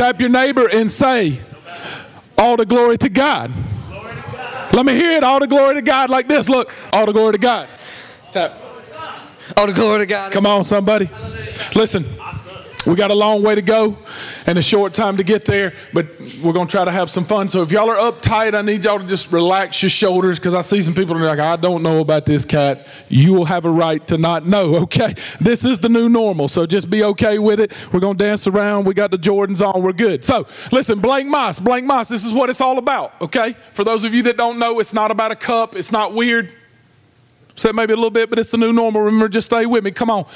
Tap your neighbor and say, All the glory to God. Let me hear it. All the glory to God like this. Look, all the glory to God. Tap. All the glory to God. Come on, somebody. Listen, we got a long way to go and a short time to get there, but we're going to try to have some fun. So if y'all are uptight, I need y'all to just relax your shoulders because I see some people that are like, I don't know about this cat. You will have a right to not know, okay? This is the new normal, so just be okay with it. We're going to dance around. We got the Jordans on. We're good. So listen, Blank Mas, Blank Mas, this is what it's all about, okay? For those of you that don't know, it's not about a cup, it's not weird. Said maybe a little bit, but it's the new normal. Remember, just stay with me. Come on.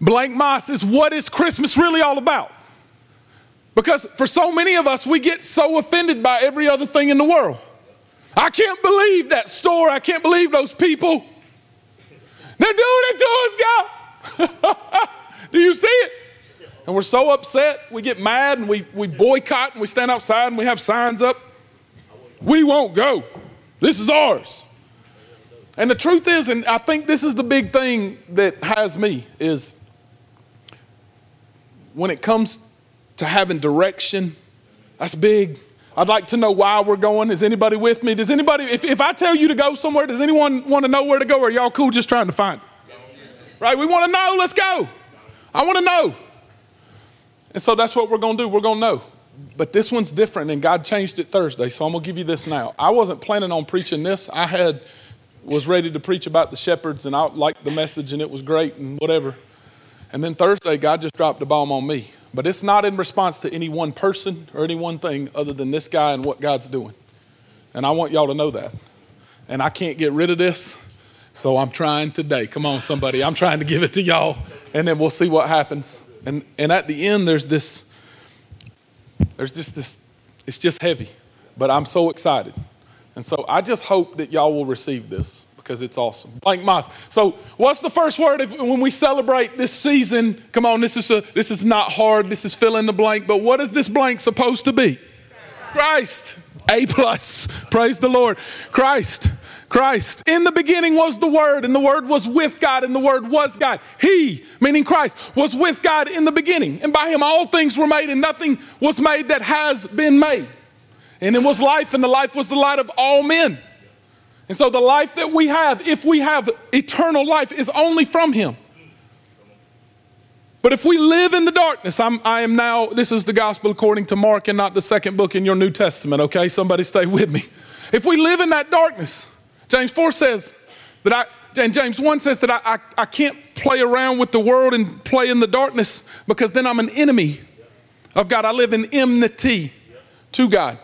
Blank Mas is what is Christmas really all about? Because for so many of us, we get so offended by every other thing in the world. I can't believe that store. I can't believe those people. They're doing it to us, God. Do you see it? And we're so upset, we get mad and we, we boycott and we stand outside and we have signs up. We won't go. This is ours. And the truth is, and I think this is the big thing that has me, is when it comes to having direction, that's big. I'd like to know why we're going. Is anybody with me? Does anybody, if, if I tell you to go somewhere, does anyone want to know where to go? Or are y'all cool just trying to find it? Right? We want to know. Let's go. I want to know. And so that's what we're going to do. We're going to know. But this one's different, and God changed it Thursday, so I'm going to give you this now. I wasn't planning on preaching this. I had was ready to preach about the shepherds, and I liked the message, and it was great, and whatever. And then Thursday, God just dropped a bomb on me. But it's not in response to any one person or any one thing other than this guy and what God's doing. And I want y'all to know that. And I can't get rid of this, so I'm trying today. Come on, somebody. I'm trying to give it to y'all, and then we'll see what happens. And, and at the end, there's this, there's just this, it's just heavy, but I'm so excited. And so I just hope that y'all will receive this because it's awesome. Blank Mas. So, what's the first word if, when we celebrate this season? Come on, this is a, this is not hard. This is fill in the blank. But what is this blank supposed to be? Christ. A plus. Praise the Lord. Christ. Christ. In the beginning was the Word, and the Word was with God, and the Word was God. He, meaning Christ, was with God in the beginning, and by Him all things were made, and nothing was made that has been made. And it was life, and the life was the light of all men. And so the life that we have, if we have eternal life, is only from Him. But if we live in the darkness, I'm, I am now, this is the gospel according to Mark and not the second book in your New Testament, okay? Somebody stay with me. If we live in that darkness, James 4 says that I, and James 1 says that I, I, I can't play around with the world and play in the darkness because then I'm an enemy of God. I live in enmity to God.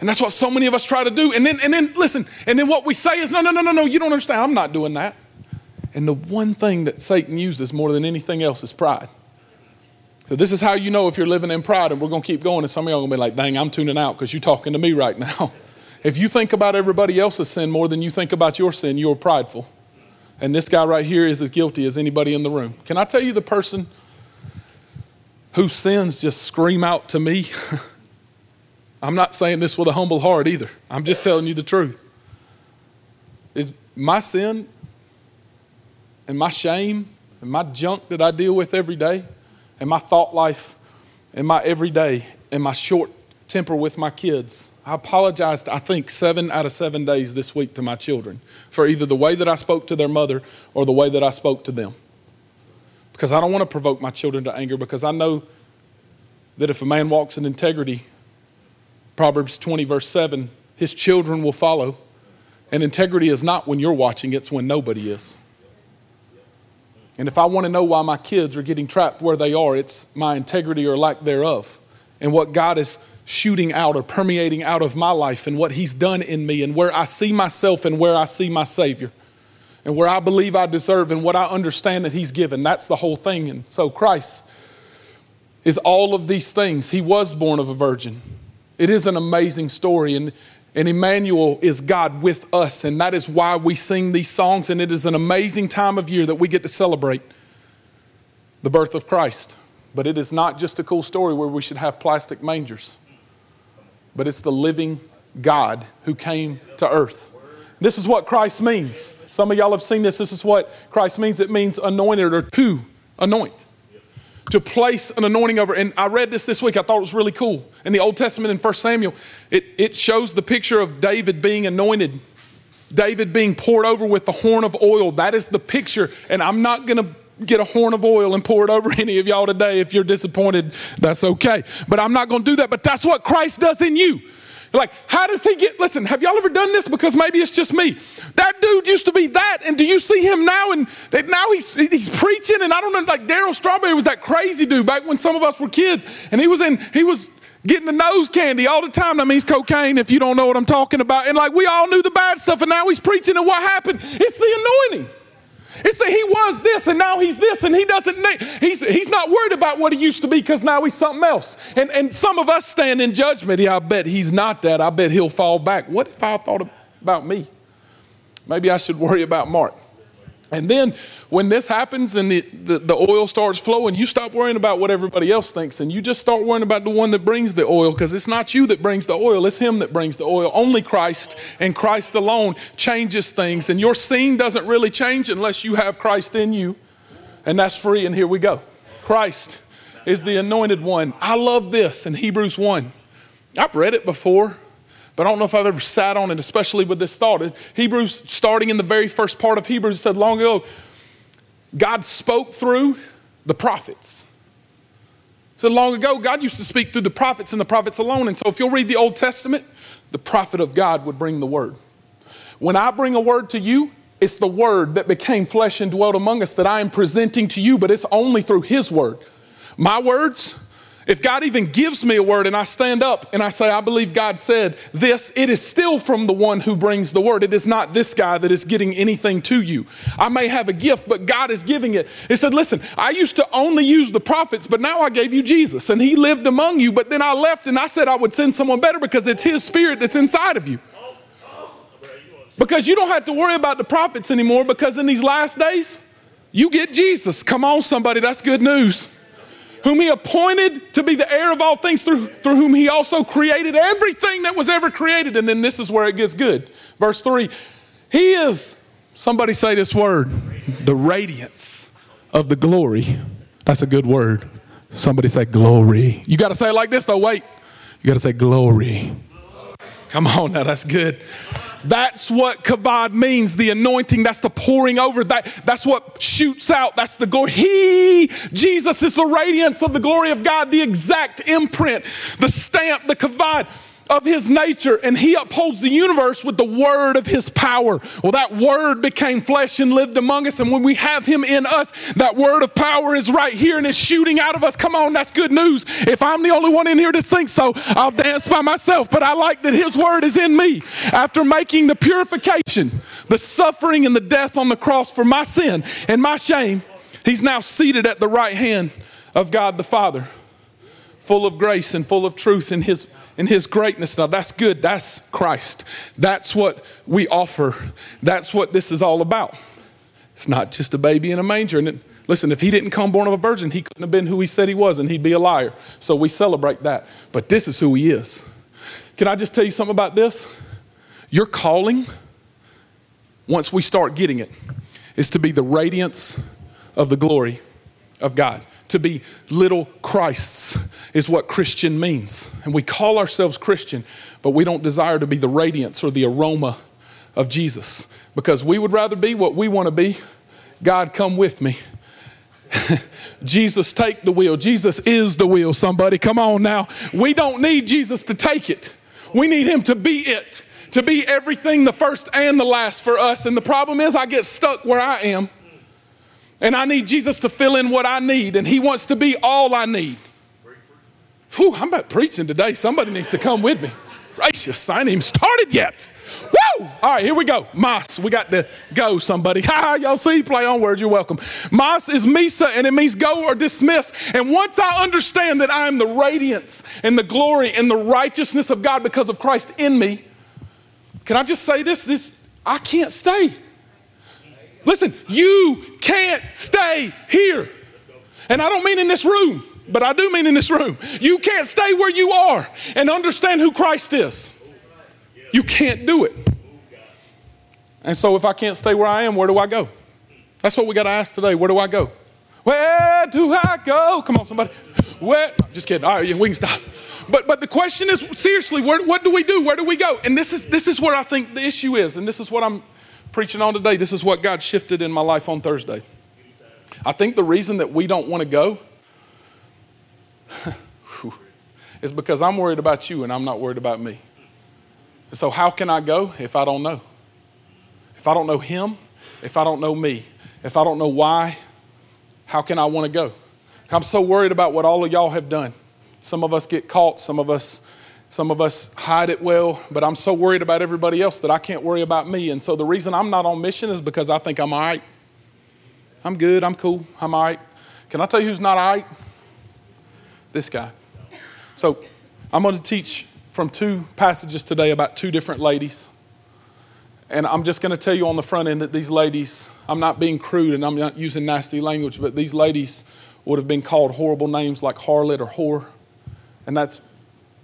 And that's what so many of us try to do. And then, and then listen, and then what we say is, no, no, no, no, no, you don't understand. I'm not doing that. And the one thing that Satan uses more than anything else is pride. So this is how you know if you're living in pride, and we're gonna keep going, and some of y'all gonna be like, dang, I'm tuning out because you're talking to me right now. if you think about everybody else's sin more than you think about your sin, you're prideful. And this guy right here is as guilty as anybody in the room. Can I tell you the person whose sins just scream out to me? I'm not saying this with a humble heart either. I'm just telling you the truth. Is my sin and my shame and my junk that I deal with every day and my thought life and my everyday and my short temper with my kids. I apologized, I think, seven out of seven days this week to my children for either the way that I spoke to their mother or the way that I spoke to them. Because I don't want to provoke my children to anger because I know that if a man walks in integrity Proverbs 20, verse 7 His children will follow. And integrity is not when you're watching, it's when nobody is. And if I want to know why my kids are getting trapped where they are, it's my integrity or lack thereof. And what God is shooting out or permeating out of my life and what He's done in me and where I see myself and where I see my Savior and where I believe I deserve and what I understand that He's given. That's the whole thing. And so Christ is all of these things. He was born of a virgin. It is an amazing story. And, and Emmanuel is God with us. And that is why we sing these songs. And it is an amazing time of year that we get to celebrate the birth of Christ. But it is not just a cool story where we should have plastic mangers, but it's the living God who came to earth. This is what Christ means. Some of y'all have seen this. This is what Christ means. It means anointed or to anoint. To place an anointing over. And I read this this week. I thought it was really cool. In the Old Testament in 1 Samuel, it, it shows the picture of David being anointed, David being poured over with the horn of oil. That is the picture. And I'm not going to get a horn of oil and pour it over any of y'all today. If you're disappointed, that's okay. But I'm not going to do that. But that's what Christ does in you. Like, how does he get? Listen, have y'all ever done this? Because maybe it's just me. That dude used to be that, and do you see him now? And now he's he's preaching, and I don't know. Like Darryl Strawberry was that crazy dude back when some of us were kids, and he was in he was getting the nose candy all the time. That means cocaine, if you don't know what I'm talking about. And like we all knew the bad stuff, and now he's preaching, and what happened? It's the anointing. It's that he was this and now he's this and he doesn't he's, he's not worried about what he used to be because now he's something else. And, and some of us stand in judgment. Yeah, I bet he's not that. I bet he'll fall back. What if I thought about me? Maybe I should worry about Mark. And then when this happens and the, the, the, oil starts flowing, you stop worrying about what everybody else thinks and you just start worrying about the one that brings the oil because it's not you that brings the oil, it's Him that brings the oil. Only Christ and Christ alone changes things. And your scene doesn't really change unless you have Christ in you. And that's free. And here we go Christ is the anointed one. I love this in Hebrews 1. I've read it before. But I don't know if I've ever sat on it, especially with this thought. Hebrews, starting in the very first part of Hebrews, said long ago, God spoke through the prophets. So long ago, God used to speak through the prophets and the prophets alone. And so if you'll read the Old Testament, the prophet of God would bring the word. When I bring a word to you, it's the word that became flesh and dwelt among us that I am presenting to you, but it's only through his word. My words, if God even gives me a word and I stand up and I say, I believe God said this, it is still from the one who brings the word. It is not this guy that is getting anything to you. I may have a gift, but God is giving it. He said, Listen, I used to only use the prophets, but now I gave you Jesus and he lived among you. But then I left and I said I would send someone better because it's his spirit that's inside of you. Because you don't have to worry about the prophets anymore because in these last days, you get Jesus. Come on, somebody, that's good news whom he appointed to be the heir of all things, through, through whom he also created everything that was ever created. And then this is where it gets good. Verse 3 He is, somebody say this word, the radiance of the glory. That's a good word. Somebody say glory. You got to say it like this, though. Wait. You got to say glory. Come on now, that's good. That's what kavod means, the anointing, that's the pouring over. That, that's what shoots out. That's the glory. He, Jesus, is the radiance of the glory of God, the exact imprint, the stamp, the kavod of his nature, and he upholds the universe with the word of his power. Well, that word became flesh and lived among us, and when we have him in us, that word of power is right here and it's shooting out of us. Come on, that's good news. If I'm the only one in here that thinks so, I'll dance by myself. But I like that his word is in me. After making the purification, the suffering, and the death on the cross for my sin and my shame, he's now seated at the right hand of God the Father, full of grace and full of truth in his in his greatness. Now, that's good. That's Christ. That's what we offer. That's what this is all about. It's not just a baby in a manger. And it, listen, if he didn't come born of a virgin, he couldn't have been who he said he was, and he'd be a liar. So we celebrate that. But this is who he is. Can I just tell you something about this? Your calling, once we start getting it, is to be the radiance of the glory of God to be little Christs, is what Christian means. And we call ourselves Christian, but we don't desire to be the radiance or the aroma of Jesus because we would rather be what we want to be. God, come with me. Jesus, take the wheel. Jesus is the wheel, somebody. Come on now. We don't need Jesus to take it, we need Him to be it, to be everything, the first and the last for us. And the problem is, I get stuck where I am. And I need Jesus to fill in what I need, and He wants to be all I need. Whew, I'm about preaching today. Somebody needs to come with me. Gracious, I ain't even started yet. Woo! All right, here we go. Mas, we got to go, somebody. Ha, y'all see, play on words, you're welcome. Mas is Misa, and it means go or dismiss. And once I understand that I am the radiance and the glory and the righteousness of God because of Christ in me, can I just say this? This I can't stay. Listen, you can't stay here. And I don't mean in this room, but I do mean in this room. You can't stay where you are and understand who Christ is. You can't do it. And so, if I can't stay where I am, where do I go? That's what we got to ask today. Where do I go? Where do I go? Come on, somebody. Where? Just kidding. All right, we can stop. But but the question is seriously, where, what do we do? Where do we go? And this is this is where I think the issue is, and this is what I'm preaching on today. This is what God shifted in my life on Thursday. I think the reason that we don't want to go is because I'm worried about you and I'm not worried about me. So how can I go if I don't know? If I don't know him, if I don't know me, if I don't know why, how can I want to go? I'm so worried about what all of y'all have done. Some of us get caught, some of us some of us hide it well, but I'm so worried about everybody else that I can't worry about me. And so the reason I'm not on mission is because I think I'm all right. I'm good, I'm cool, I'm all right. Can I tell you who's not all right? This guy. So I'm going to teach from two passages today about two different ladies. And I'm just going to tell you on the front end that these ladies, I'm not being crude and I'm not using nasty language, but these ladies would have been called horrible names like harlot or whore. And that's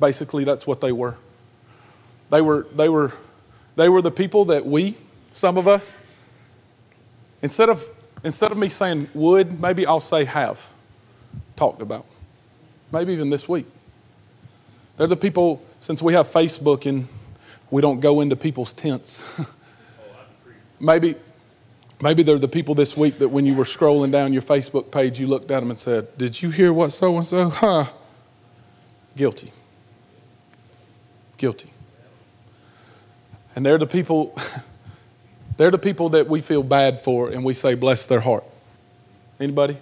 basically that's what they were. They were they were they were the people that we, some of us, instead of instead of me saying would, maybe I'll say have talked about. Maybe even this week. They're the people, since we have Facebook and we don't go into people's tents. maybe, maybe they're the people this week that when you were scrolling down your Facebook page, you looked at them and said, Did you hear what so and so? Huh. Guilty. Guilty. And they're the people, they're the people that we feel bad for and we say, bless their heart. Anybody?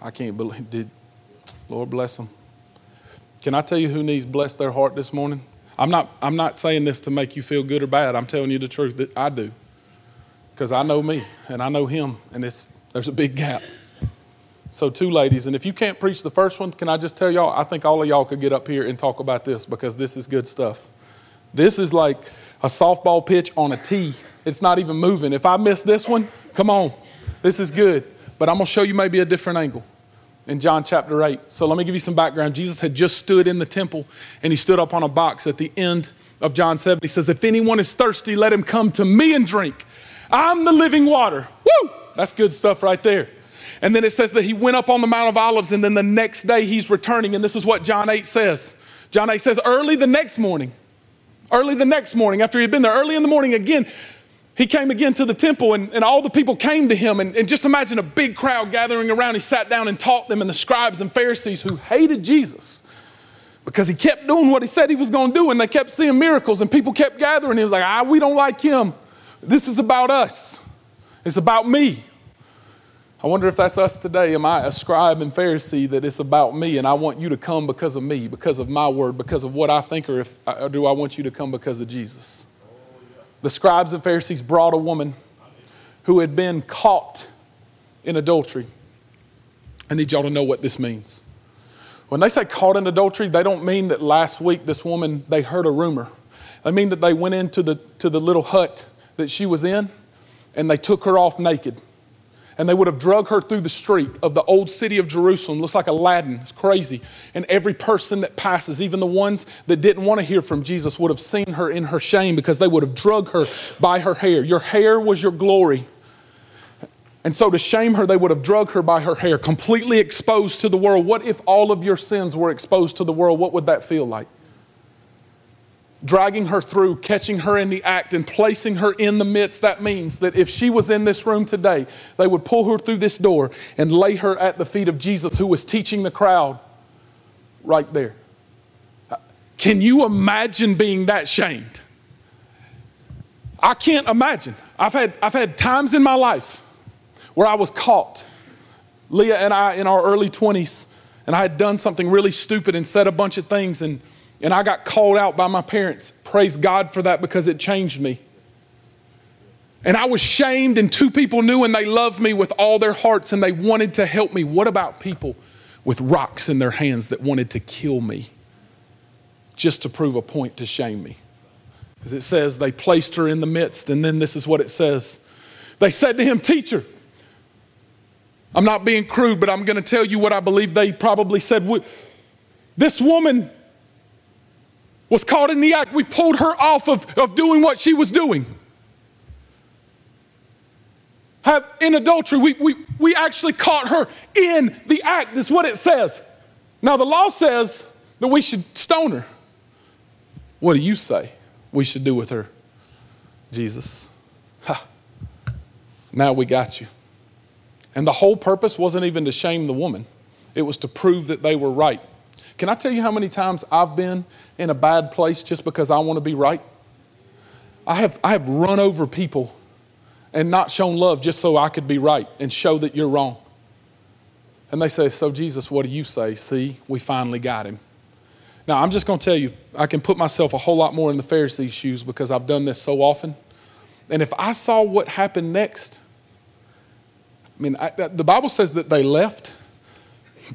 I can't believe, did, Lord bless them. Can I tell you who needs bless their heart this morning? I'm not, I'm not saying this to make you feel good or bad. I'm telling you the truth that I do. Because I know me and I know him, and it's, there's a big gap. So, two ladies, and if you can't preach the first one, can I just tell y'all? I think all of y'all could get up here and talk about this because this is good stuff. This is like a softball pitch on a tee. It's not even moving. If I miss this one, come on, this is good. But I'm to show you maybe a different angle in John chapter 8. So let me give you some background. Jesus had just stood in the temple and he stood up on a box at the end of John 7. He says, If anyone is thirsty, let him come to me and drink. I'm the living water. Woo! That's good stuff right there. And then it says that he went up on the Mount of Olives, and then the next day he's returning. And this is what John 8 says. John 8 says, Early the next morning, early the next morning, after he'd been there, early in the morning again, he came again to the temple, and, and all the people came to him. And, and just imagine a big crowd gathering around. He sat down and taught them, and the scribes and Pharisees who hated Jesus because he kept doing what he said he was going to do, and they kept seeing miracles, and people kept gathering. He was like, ah, we don't like him. This is about us, it's about me. I wonder if that's us today. Am I a scribe and Pharisee that it's about me and I want you to come because of me, because of my word, because of what I think, or, if, or do I want you to come because of Jesus? The scribes and Pharisees brought a woman who had been caught in adultery. I need y'all to know what this means. When they say caught in adultery, they don't mean that last week this woman, they heard a rumor. They mean that they went into the, to the little hut that she was in and they took her off naked and they would have drug her through the street of the old city of Jerusalem. Looks like Aladdin. It's crazy. And every person that passes, even the ones that didn't want to hear from Jesus, would have seen her in her shame because they would have drug her by her hair. Your hair was your glory. And so, to shame her, they would have drug her by her hair, completely exposed to the world. What if all of your sins were exposed to the world? What would that feel like? Dragging her through, catching her in the act, and placing her in the midst, that means that if she was in this room today, they would pull her through this door and lay her at the feet of Jesus, who was teaching the crowd right there. Can you imagine being that shamed? I can't imagine. I've had, I've had times in my life where I was caught. Leah and I, in our early 20s, and I had done something really stupid and said a bunch of things, and and I got called out by my parents. Praise God for that because it changed me. And I was shamed, and two people knew and they loved me with all their hearts and they wanted to help me. What about people with rocks in their hands that wanted to kill me just to prove a point to shame me? As it says, they placed her in the midst, and then this is what it says. They said to him, Teacher, I'm not being crude, but I'm going to tell you what I believe they probably said. This woman was caught in the act. We pulled her off of, of doing what she was doing. have in adultery. We, we, we actually caught her in the act. is what it says. Now, the law says that we should stone her. What do you say we should do with her, Jesus? Ha. Now we got you. And the whole purpose wasn't even to shame the woman, it was to prove that they were right. Can I tell you how many times I've been in a bad place just because I want to be right? I have, I have run over people and not shown love just so I could be right and show that you're wrong. And they say, So, Jesus, what do you say? See, we finally got him. Now, I'm just going to tell you, I can put myself a whole lot more in the Pharisees' shoes because I've done this so often. And if I saw what happened next, I mean, I, the Bible says that they left,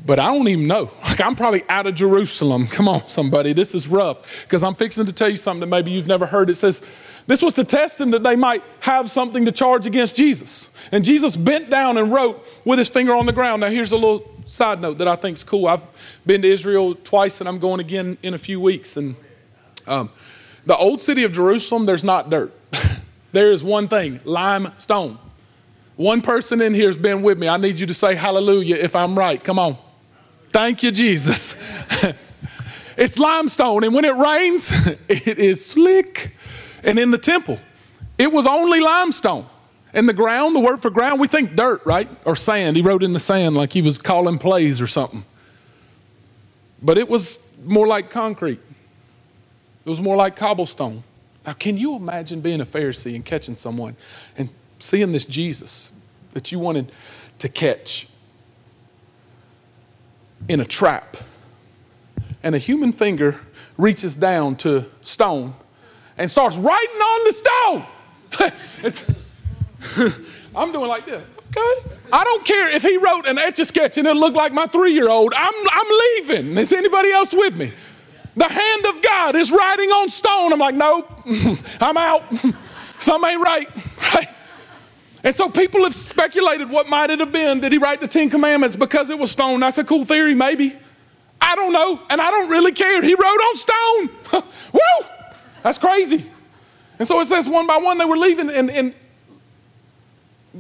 but I don't even know. Like, I'm probably out of Jerusalem. Come on, somebody, this is rough because I'm fixing to tell you something that maybe you've never heard. It says, this was to test them that they might have something to charge against Jesus. And Jesus bent down and wrote with his finger on the ground. Now, here's a little side note that I think is cool. I've been to Israel twice and I'm going again in a few weeks. And um, the old city of Jerusalem, there's not dirt. there is one thing limestone. One person in here has been with me. I need you to say hallelujah if I'm right. Come on. Thank you, Jesus. it's limestone, and when it rains, it is slick. And in the temple, it was only limestone. And the ground, the word for ground, we think dirt, right? Or sand. He wrote in the sand like he was calling plays or something. But it was more like concrete, it was more like cobblestone. Now, can you imagine being a Pharisee and catching someone and seeing this Jesus that you wanted to catch in a trap? And a human finger reaches down to stone and starts writing on the stone. I'm doing like this. Okay. I don't care if he wrote an etch a sketch and it looked like my three year old. I'm, I'm leaving. Is anybody else with me? The hand of God is writing on stone. I'm like, nope, I'm out. Something ain't right, right? And so people have speculated what might it have been. Did he write the Ten Commandments because it was stone? That's a cool theory, maybe. I don't know, and I don't really care. He wrote on stone. Woo! That's crazy. And so it says one by one they were leaving, and, and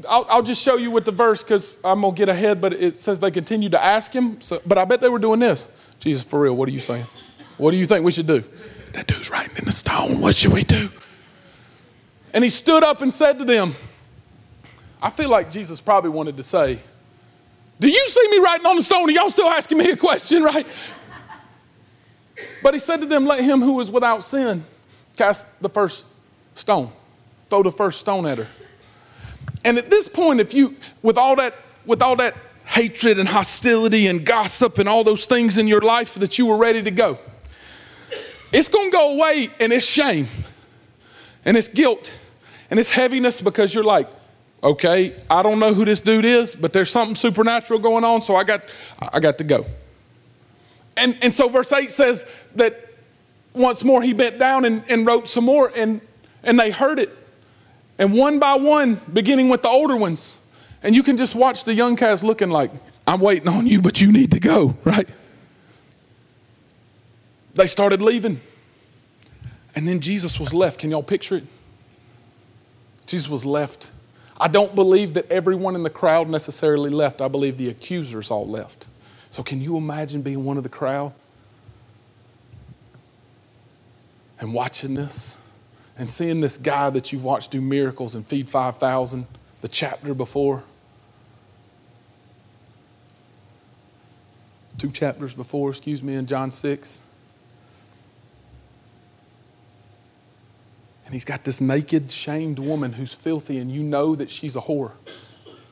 I'll, I'll, just show you with the verse because I'm going to get ahead, but it says they continued to ask him. So, but I bet they were doing this. Jesus, for real, what are you saying? What do you think we should do? That dude's writing in the stone. What should we do? And he stood up and said to them, I feel like Jesus probably wanted to say, Do you see me writing on the stone? Y'all still asking me a question, right? But he said to them, Let him who is without sin cast the first stone, throw the first stone at her. And at this point, if you, with all that, with all that hatred and hostility and gossip and all those things in your life that you were ready to go, it's going to go away and it's shame and it's guilt and it's heaviness because you're like, okay, I don't know who this dude is, but there's something supernatural going on, so I got, I got to go. And, and so verse 8 says that once more he bent down and, and wrote some more, and, and they heard it. And one by one, beginning with the older ones, and you can just watch the young cats looking like, I'm waiting on you, but you need to go, right? They started leaving. And then Jesus was left. Can y'all picture it? Jesus was left. I don't believe that everyone in the crowd necessarily left. I believe the accusers all left. So, can you imagine being one of the crowd and watching this? and seeing this guy that you've watched do miracles and feed 5,000 the chapter before, two chapters before, excuse me, in John 6. And he's got this naked, shamed woman who's filthy, and you know that she's a whore.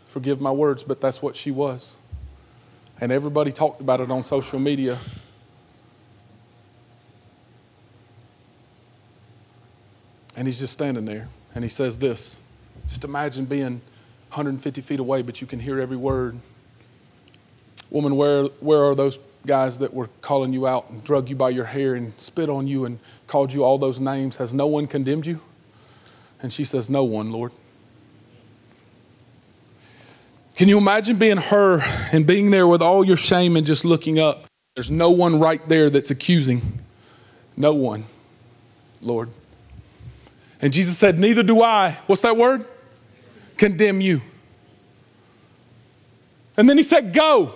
Forgive my words, but that's what she was. And everybody talked about it on social media. And he's just standing there. And he says this Just imagine being 150 feet away, but you can hear every word. Woman, where, where are those guys that were calling you out and drug you by your hair and spit on you and called you all those names? Has no one condemned you? And she says, No one, Lord. Can you imagine being her and being there with all your shame and just looking up? There's no one right there that's accusing. No one, Lord. And Jesus said, Neither do I, what's that word? Condemn you. And then he said, Go.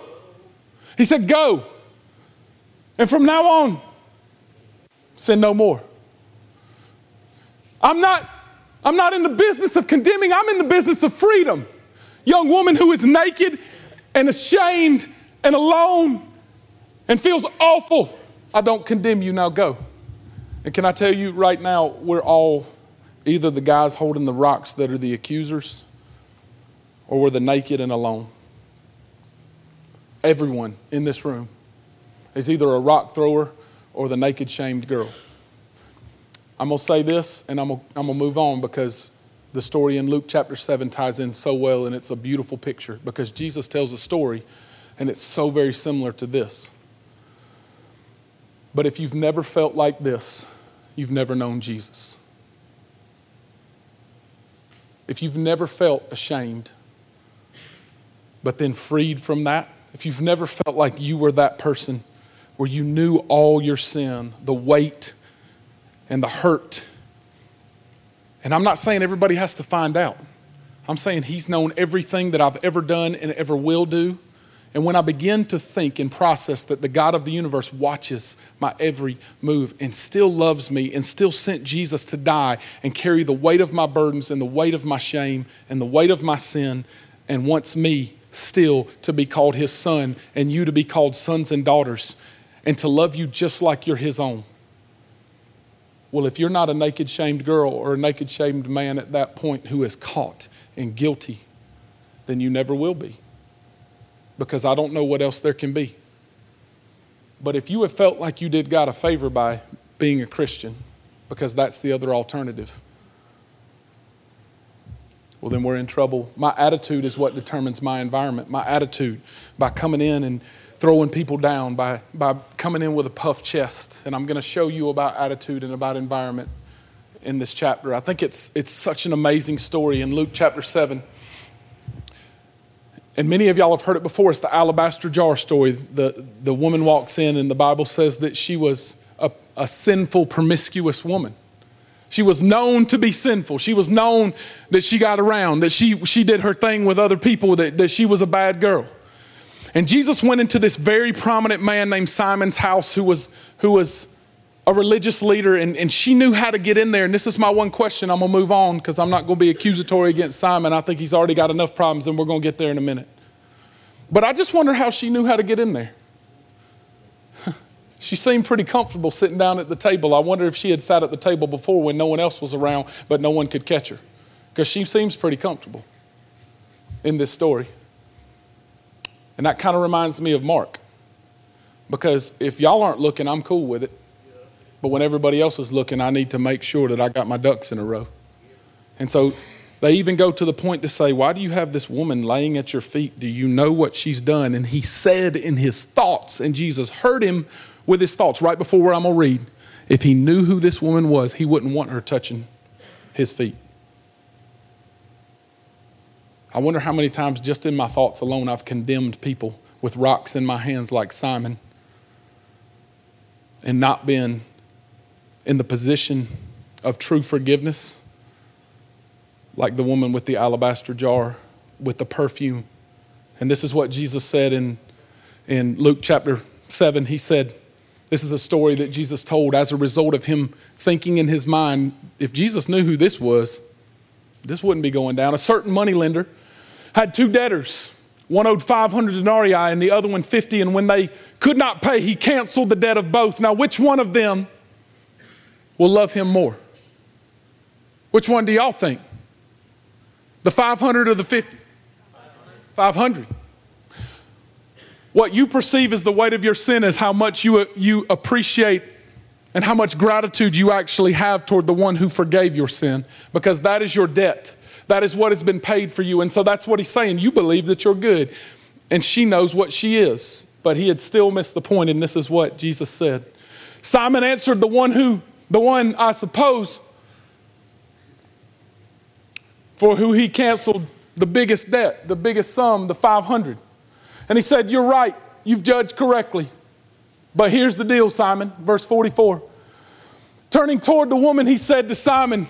He said, Go. And from now on, sin no more. I'm not, I'm not in the business of condemning, I'm in the business of freedom. Young woman who is naked and ashamed and alone and feels awful. I don't condemn you, now go. And can I tell you right now, we're all either the guys holding the rocks that are the accusers or we're the naked and alone. Everyone in this room is either a rock thrower or the naked, shamed girl. I'm going to say this and I'm going to move on because the story in Luke chapter 7 ties in so well and it's a beautiful picture because Jesus tells a story and it's so very similar to this. But if you've never felt like this, you've never known Jesus. If you've never felt ashamed, but then freed from that, if you've never felt like you were that person where you knew all your sin, the weight and the hurt, and I'm not saying everybody has to find out. I'm saying He's known everything that I've ever done and ever will do. And when I begin to think and process that the God of the universe watches my every move and still loves me and still sent Jesus to die and carry the weight of my burdens and the weight of my shame and the weight of my sin and wants me still to be called his son and you to be called sons and daughters and to love you just like you're his own. Well, if you're not a naked, shamed girl or a naked, shamed man at that point who is caught and guilty, then you never will be because I don't know what else there can be. But if you have felt like you did God a favor by being a Christian, because that's the other alternative, well, then we're in trouble. My attitude is what determines my environment. My attitude by coming in and throwing people down, by, by coming in with a puffed chest. And I'm going to show you about attitude and about environment in this chapter. I think it's, it's such an amazing story in Luke chapter 7. And many of y'all have heard it before. It's the alabaster jar story. The, the woman walks in, and the Bible says that she was a, a sinful, promiscuous woman. She was known to be sinful. She was known that she got around, that she, she did her thing with other people, that, that she was a bad girl. And Jesus went into this very prominent man named Simon's house who was, who was a religious leader, and, and she knew how to get in there. And this is my one question. I'm going to move on because I'm not going to be accusatory against Simon. I think he's already got enough problems, and we're going to get there in a minute. But I just wonder how she knew how to get in there. she seemed pretty comfortable sitting down at the table. I wonder if she had sat at the table before when no one else was around, but no one could catch her. Because she seems pretty comfortable in this story. And that kind of reminds me of Mark. Because if y'all aren't looking, I'm cool with it. But when everybody else is looking, I need to make sure that I got my ducks in a row. And so they even go to the point to say, Why do you have this woman laying at your feet? Do you know what she's done? And he said in his thoughts, and Jesus heard him with his thoughts right before where I'm going to read. If he knew who this woman was, he wouldn't want her touching his feet. I wonder how many times, just in my thoughts alone, I've condemned people with rocks in my hands like Simon and not been in the position of true forgiveness like the woman with the alabaster jar with the perfume. And this is what Jesus said in, in Luke chapter 7. He said, This is a story that Jesus told as a result of him thinking in his mind, if Jesus knew who this was, this wouldn't be going down. A certain moneylender had two debtors. One owed 500 denarii and the other one 50. And when they could not pay, he canceled the debt of both. Now, which one of them will love him more? Which one do y'all think? The 500 or the 50? 500. What you perceive as the weight of your sin is how much you, you appreciate and how much gratitude you actually have toward the one who forgave your sin, because that is your debt. That is what has been paid for you. And so that's what he's saying. You believe that you're good. And she knows what she is. But he had still missed the point, and this is what Jesus said. Simon answered, The one who, the one I suppose, for who he canceled the biggest debt, the biggest sum, the 500. And he said, You're right, you've judged correctly. But here's the deal, Simon, verse 44. Turning toward the woman, he said to Simon,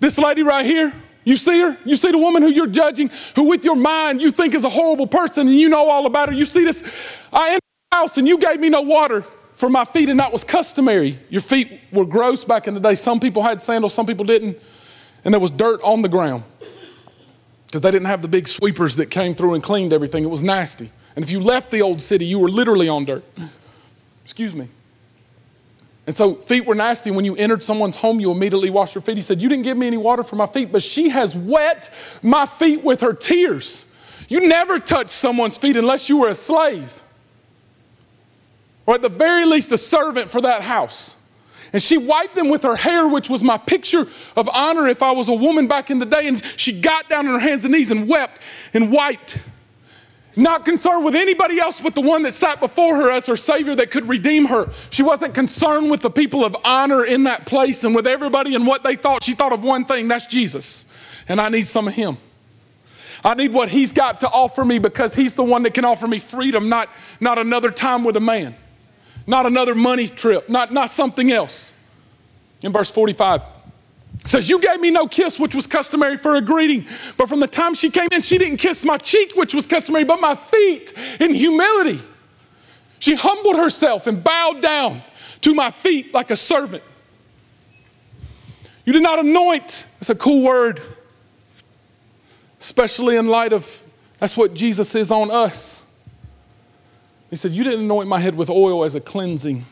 This lady right here, You see her? You see the woman who you're judging, who with your mind you think is a horrible person and you know all about her. You see this? I entered the house and you gave me no water for my feet, and that was customary. Your feet were gross back in the day. Some people had sandals, some people didn't. And there was dirt on the ground because they didn't have the big sweepers that came through and cleaned everything. It was nasty. And if you left the old city, you were literally on dirt. Excuse me. And so feet were nasty. When you entered someone's home, you immediately washed your feet. He said, You didn't give me any water for my feet, but she has wet my feet with her tears. You never touched someone's feet unless you were a slave, or at the very least, a servant for that house. And she wiped them with her hair, which was my picture of honor if I was a woman back in the day. And she got down on her hands and knees and wept and wiped not concerned with anybody else but the one that sat before her as her Savior that could redeem her. She wasn't concerned with the people of honor in that place and with everybody and what they thought. She thought of one thing that's Jesus. And I need some of Him. I need what He's got to offer me because He's the one that can offer me freedom, not, not another time with a man, not another money trip, not, not something else. In verse 45, says, You gave me no kiss, which was customary for a greeting. But from the time she came in, she didn't kiss my cheek, which was customary, but my feet in humility. She humbled herself and bowed down to my feet like a servant. You did not anoint, It's a cool word, especially in light of that's what Jesus is on us. He said, You didn't anoint my head with oil as a cleansing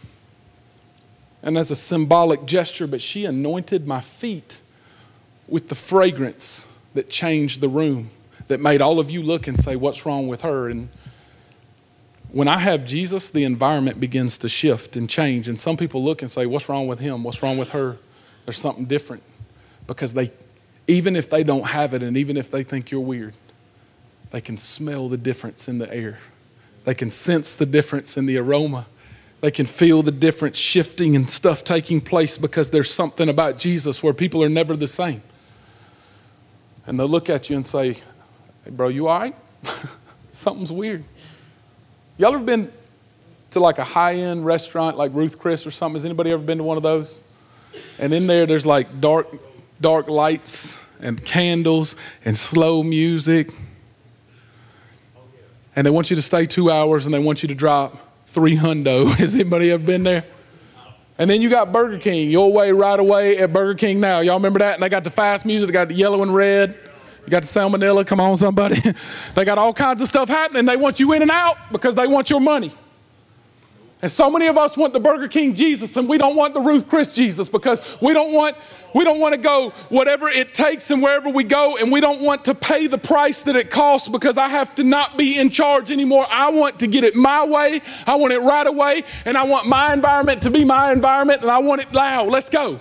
and as a symbolic gesture, but she anointed my feet with the fragrance that changed the room, that made all of you look and say, What's wrong with her? And when I have Jesus, the environment begins to shift and change. And some people look and say, What's wrong with him? What's wrong with her? There's something different. Because they, even if they don't have it, and even if they think you're weird, they can smell the difference in the air. They can sense the difference in the aroma. They can feel the difference shifting and stuff taking place because there's something about Jesus where people are never the same. And they'll look at you and say, Hey, bro, you all right? Something's weird. Y'all ever been to like a high end restaurant like Ruth Chris or something? Has anybody ever been to one of those? And in there, there's like dark, dark lights and candles and slow music. And they want you to stay two hours and they want you to drop three hundo. Has anybody ever been there? And then you got Burger King, your way right away at Burger King now. Y'all remember that? And they got the fast music, they got the yellow and red. You got the salmonella, come on, somebody. they got all kinds of stuff happening. They want you in and out because they want your money. And so many of us want the Burger King Jesus and we don't want the Ruth Chris Jesus because we don't want we don't want to go whatever it takes and wherever we go and we don't want to pay the price that it costs because I have to not be in charge anymore. I want to get it my way. I want it right away and I want my environment to be my environment and I want it loud. Let's go.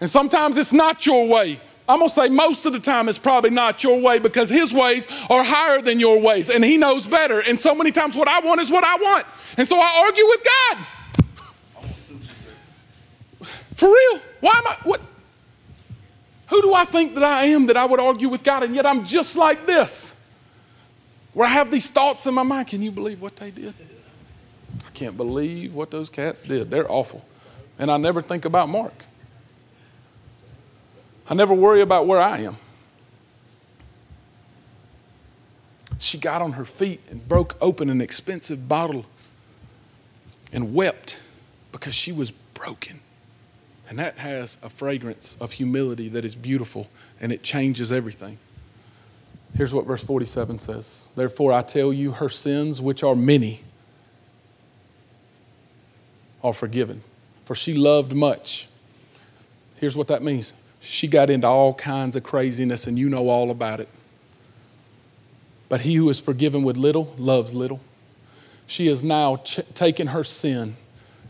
And sometimes it's not your way. I'm going to say most of the time it's probably not your way because his ways are higher than your ways and he knows better. And so many times what I want is what I want. And so I argue with God. For real. Why am I? What? Who do I think that I am that I would argue with God? And yet I'm just like this, where I have these thoughts in my mind. Can you believe what they did? I can't believe what those cats did. They're awful. And I never think about Mark. I never worry about where I am. She got on her feet and broke open an expensive bottle and wept because she was broken. And that has a fragrance of humility that is beautiful and it changes everything. Here's what verse 47 says Therefore, I tell you, her sins, which are many, are forgiven. For she loved much. Here's what that means she got into all kinds of craziness, and you know all about it. But he who is forgiven with little loves little. She has now ch- taken her sin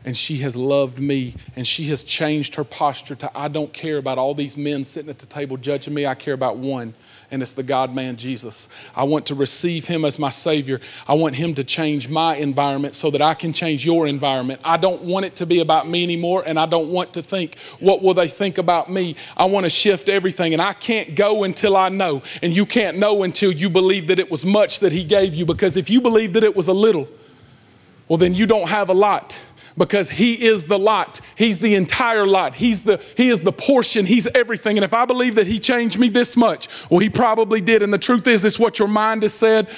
and she has loved me and she has changed her posture to I don't care about all these men sitting at the table judging me. I care about one, and it's the God man Jesus. I want to receive him as my Savior. I want him to change my environment so that I can change your environment. I don't want it to be about me anymore, and I don't want to think, what will they think about me? I want to shift everything, and I can't go until I know, and you can't know until you believe that it was much that he gave you, because if you believe that it was a little, well, then you don't have a lot because He is the lot. He's the entire lot. He's the, he is the portion. He's everything. And if I believe that He changed me this much, well, He probably did. And the truth is, it's what your mind has said.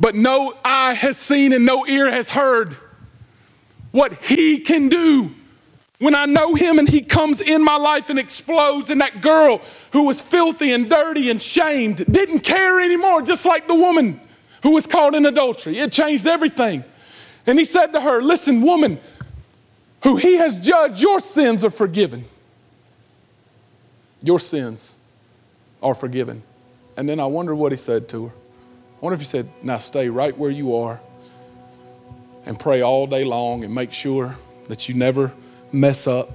But no eye has seen and no ear has heard what He can do when I know Him and He comes in my life and explodes. And that girl who was filthy and dirty and shamed didn't care anymore, just like the woman who was caught in adultery. It changed everything. And He said to her, Listen, woman, who He has judged, your sins are forgiven. Your sins are forgiven. And then I wonder what He said to her. I wonder if He said, Now stay right where you are and pray all day long and make sure that you never mess up.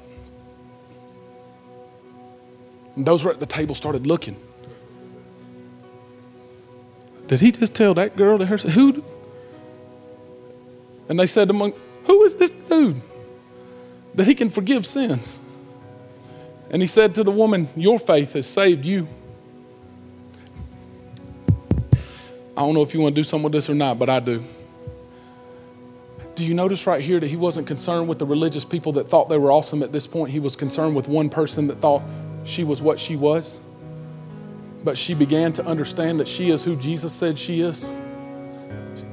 And those were at the table started looking. Did he just tell that girl to her, who? And they said among, who is this dude that he can forgive sins? And he said to the woman, Your faith has saved you. I don't know if you want to do something with this or not, but I do. Do you notice right here that he wasn't concerned with the religious people that thought they were awesome at this point? He was concerned with one person that thought she was what she was. But she began to understand that she is who Jesus said she is.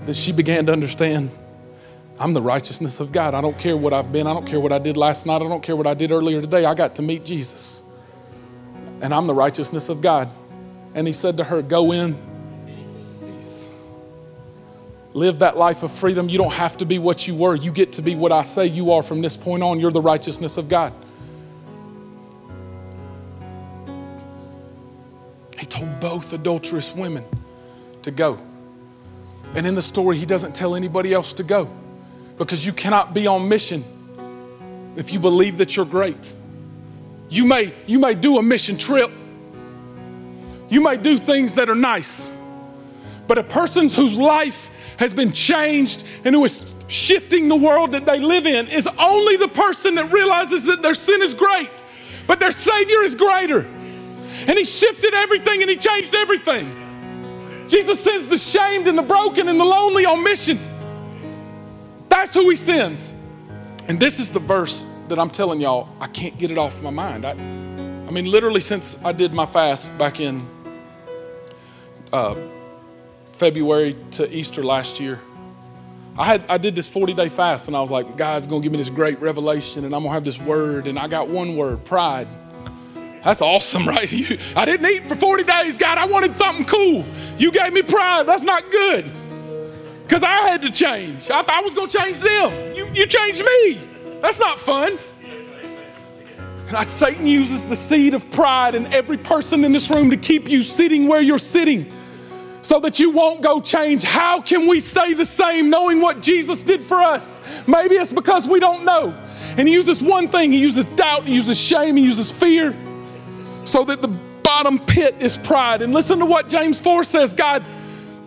That she began to understand I'm the righteousness of God. I don't care what I've been. I don't care what I did last night. I don't care what I did earlier today. I got to meet Jesus. And I'm the righteousness of God. And he said to her, Go in Live that life of freedom. You don't have to be what you were. You get to be what I say you are from this point on. You're the righteousness of God. He told both adulterous women to go. And in the story, he doesn't tell anybody else to go because you cannot be on mission if you believe that you're great. You may, you may do a mission trip, you may do things that are nice, but a person whose life has been changed and who is shifting the world that they live in is only the person that realizes that their sin is great, but their Savior is greater. And He shifted everything and He changed everything. Jesus sends the shamed and the broken and the lonely on mission. That's who He sends. And this is the verse that I'm telling y'all, I can't get it off my mind. I, I mean, literally, since I did my fast back in uh, February to Easter last year. I, had, I did this 40 day fast and I was like, God's gonna give me this great revelation and I'm gonna have this word. And I got one word pride. That's awesome, right? You, I didn't eat for 40 days, God. I wanted something cool. You gave me pride. That's not good. Because I had to change. I thought I was gonna change them. You, you changed me. That's not fun. And Satan uses the seed of pride in every person in this room to keep you sitting where you're sitting so that you won't go change. How can we stay the same knowing what Jesus did for us? Maybe it's because we don't know. And he uses one thing he uses doubt, he uses shame, he uses fear, so that the bottom pit is pride. And listen to what James 4 says God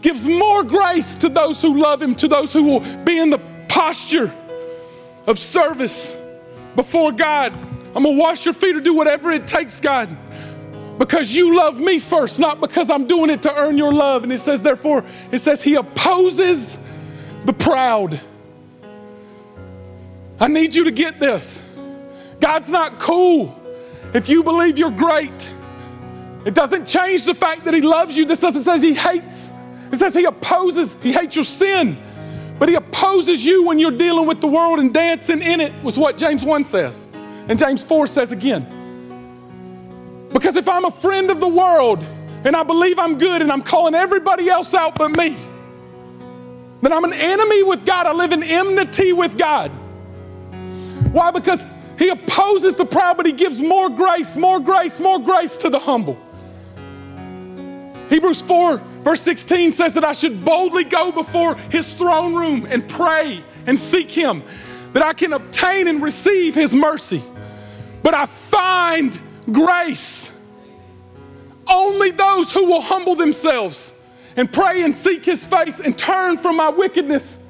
gives more grace to those who love him, to those who will be in the posture of service before God. I'm gonna wash your feet or do whatever it takes, God because you love me first, not because I'm doing it to earn your love. And it says, therefore, it says, He opposes the proud. I need you to get this. God's not cool if you believe you're great. It doesn't change the fact that He loves you. This doesn't say He hates. It says He opposes, He hates your sin. But He opposes you when you're dealing with the world and dancing in it, was what James 1 says. And James 4 says again. Because if I'm a friend of the world and I believe I'm good and I'm calling everybody else out but me, then I'm an enemy with God. I live in enmity with God. Why? Because He opposes the proud, but He gives more grace, more grace, more grace to the humble. Hebrews 4, verse 16 says that I should boldly go before His throne room and pray and seek Him, that I can obtain and receive His mercy. But I find grace. Only those who will humble themselves and pray and seek his face and turn from my wickedness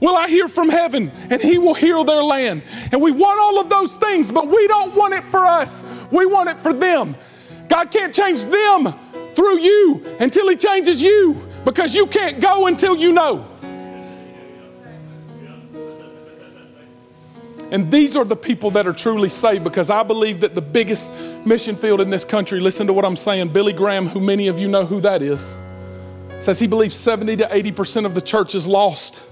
will I hear from heaven and he will heal their land. And we want all of those things, but we don't want it for us. We want it for them. God can't change them through you until he changes you because you can't go until you know. And these are the people that are truly saved because I believe that the biggest mission field in this country, listen to what I'm saying, Billy Graham, who many of you know who that is, says he believes 70 to 80% of the church is lost,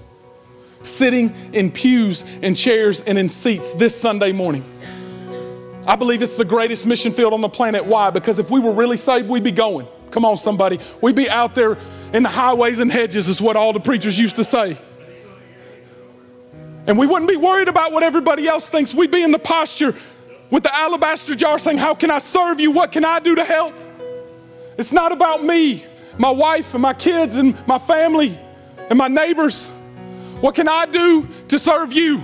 sitting in pews and chairs and in seats this Sunday morning. I believe it's the greatest mission field on the planet. Why? Because if we were really saved, we'd be going. Come on, somebody. We'd be out there in the highways and hedges, is what all the preachers used to say. And we wouldn't be worried about what everybody else thinks. We'd be in the posture with the alabaster jar saying, How can I serve you? What can I do to help? It's not about me, my wife, and my kids, and my family, and my neighbors. What can I do to serve you?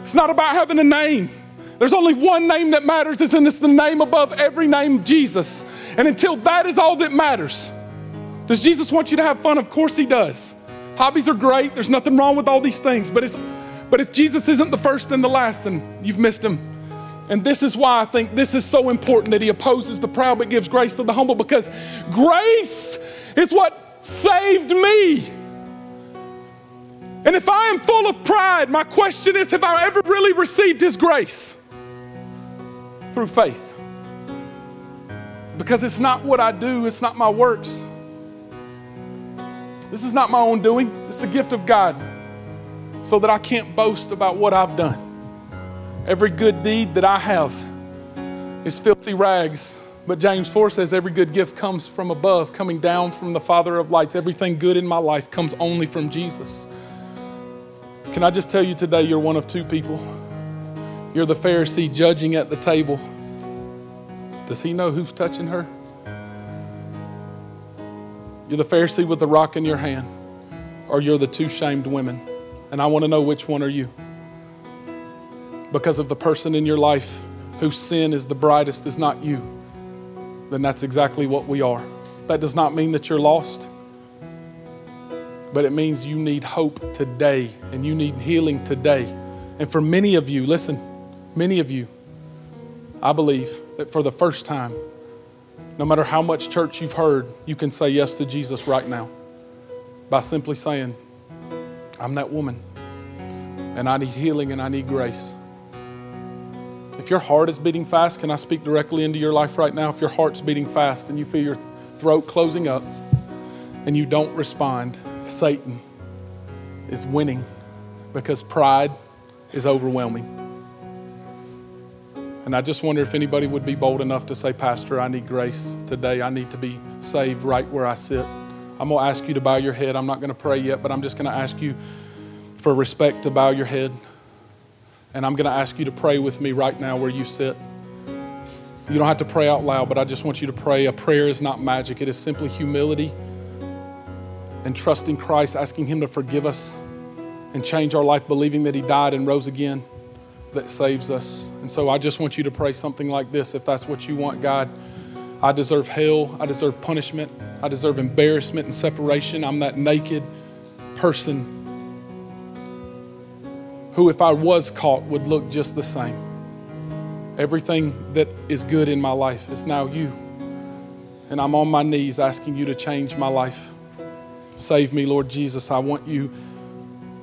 It's not about having a name. There's only one name that matters, and it's the name above every name, Jesus. And until that is all that matters, does Jesus want you to have fun? Of course, He does. Hobbies are great, there's nothing wrong with all these things, but, it's, but if Jesus isn't the first and the last, then you've missed Him. And this is why I think this is so important that He opposes the proud but gives grace to the humble because grace is what saved me. And if I am full of pride, my question is have I ever really received His grace? Through faith. Because it's not what I do, it's not my works. This is not my own doing, it's the gift of God. So that I can't boast about what I've done. Every good deed that I have is filthy rags. But James 4 says every good gift comes from above, coming down from the Father of lights. Everything good in my life comes only from Jesus. Can I just tell you today, you're one of two people? You're the Pharisee judging at the table. Does he know who's touching her? You're the Pharisee with the rock in your hand, or you're the two shamed women. And I want to know which one are you? Because of the person in your life whose sin is the brightest is not you, then that's exactly what we are. That does not mean that you're lost, but it means you need hope today and you need healing today. And for many of you, listen, Many of you, I believe that for the first time, no matter how much church you've heard, you can say yes to Jesus right now by simply saying, I'm that woman and I need healing and I need grace. If your heart is beating fast, can I speak directly into your life right now? If your heart's beating fast and you feel your throat closing up and you don't respond, Satan is winning because pride is overwhelming. And I just wonder if anybody would be bold enough to say, Pastor, I need grace today. I need to be saved right where I sit. I'm going to ask you to bow your head. I'm not going to pray yet, but I'm just going to ask you for respect to bow your head. And I'm going to ask you to pray with me right now where you sit. You don't have to pray out loud, but I just want you to pray. A prayer is not magic, it is simply humility and trusting Christ, asking Him to forgive us and change our life, believing that He died and rose again that saves us. And so I just want you to pray something like this if that's what you want, God. I deserve hell. I deserve punishment. I deserve embarrassment and separation. I'm that naked person who, if I was caught, would look just the same. Everything that is good in my life is now you. And I'm on my knees asking you to change my life. Save me, Lord Jesus. I want you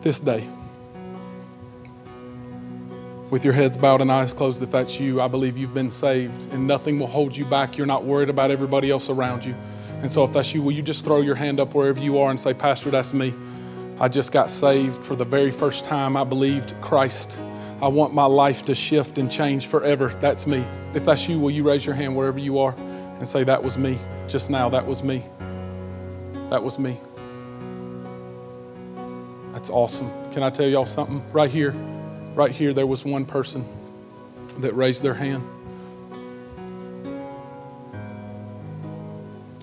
this day with your heads bowed and eyes closed, if that's you, I believe you've been saved and nothing will hold you back. You're not worried about everybody else around you. And so, if that's you, will you just throw your hand up wherever you are and say, Pastor, that's me. I just got saved for the very first time. I believed Christ. I want my life to shift and change forever. That's me. If that's you, will you raise your hand wherever you are and say, That was me. Just now, that was me. That was me. That's awesome. Can I tell y'all something? Right here, Right here, there was one person that raised their hand.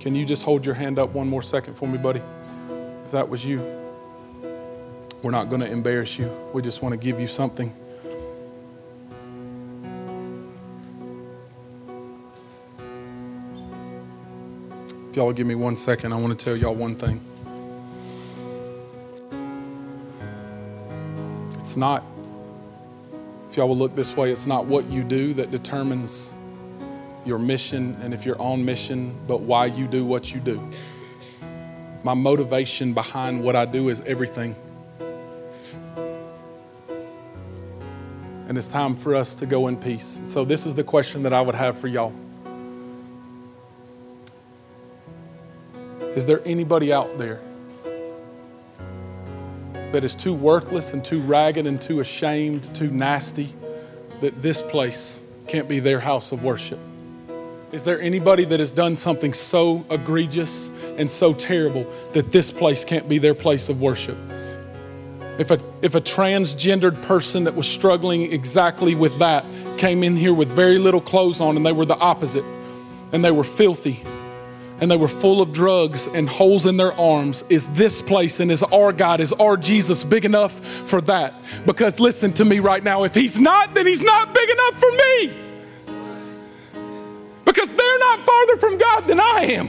Can you just hold your hand up one more second for me, buddy? If that was you, we're not going to embarrass you. We just want to give you something. If y'all give me one second, I want to tell y'all one thing. It's not if y'all will look this way, it's not what you do that determines your mission and if you're on mission, but why you do what you do. My motivation behind what I do is everything. and it's time for us to go in peace. So, this is the question that I would have for y'all Is there anybody out there that is too worthless and too ragged and too ashamed, too nasty, that this place can't be their house of worship? Is there anybody that has done something so egregious and so terrible that this place can't be their place of worship? If a, if a transgendered person that was struggling exactly with that came in here with very little clothes on and they were the opposite and they were filthy and they were full of drugs and holes in their arms, is this place and is our God, is our Jesus big enough for that? Because listen to me right now, if He's not, then He's not big enough for me. Because they're not farther from God than I am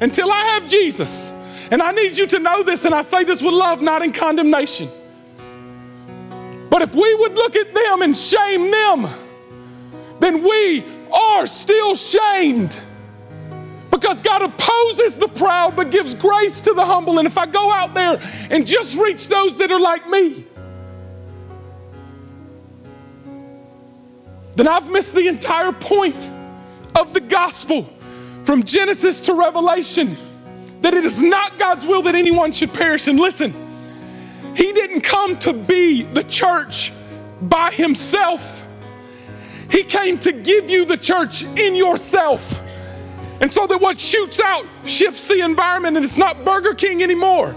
until I have Jesus. And I need you to know this, and I say this with love, not in condemnation. But if we would look at them and shame them, then we are still shamed. Because God opposes the proud but gives grace to the humble. And if I go out there and just reach those that are like me, then I've missed the entire point of the gospel from Genesis to Revelation that it is not God's will that anyone should perish. And listen, He didn't come to be the church by Himself, He came to give you the church in yourself. And so that what shoots out shifts the environment and it's not Burger King anymore.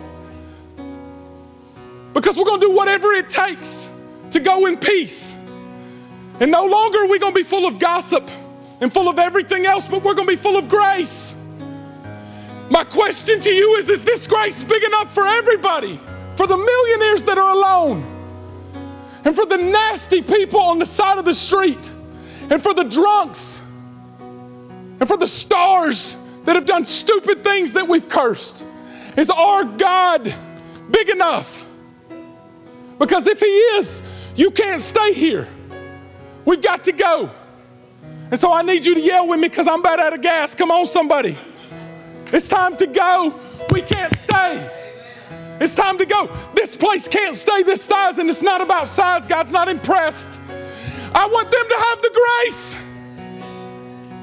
Because we're going to do whatever it takes to go in peace. And no longer are we going to be full of gossip and full of everything else, but we're going to be full of grace. My question to you is Is this grace big enough for everybody? For the millionaires that are alone, and for the nasty people on the side of the street, and for the drunks, and for the stars that have done stupid things that we've cursed? Is our God big enough? Because if He is, you can't stay here. We've got to go. And so I need you to yell with me because I'm about out of gas. Come on, somebody. It's time to go. We can't stay. It's time to go. This place can't stay this size, and it's not about size. God's not impressed. I want them to have the grace.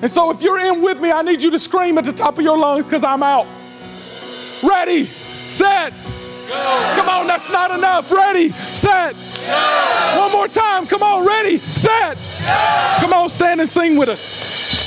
And so if you're in with me, I need you to scream at the top of your lungs because I'm out. Ready, set, go. Come on, that's not enough. Ready, set. Go. One more time. Come on, ready, set. Go. Come on, stand and sing with us.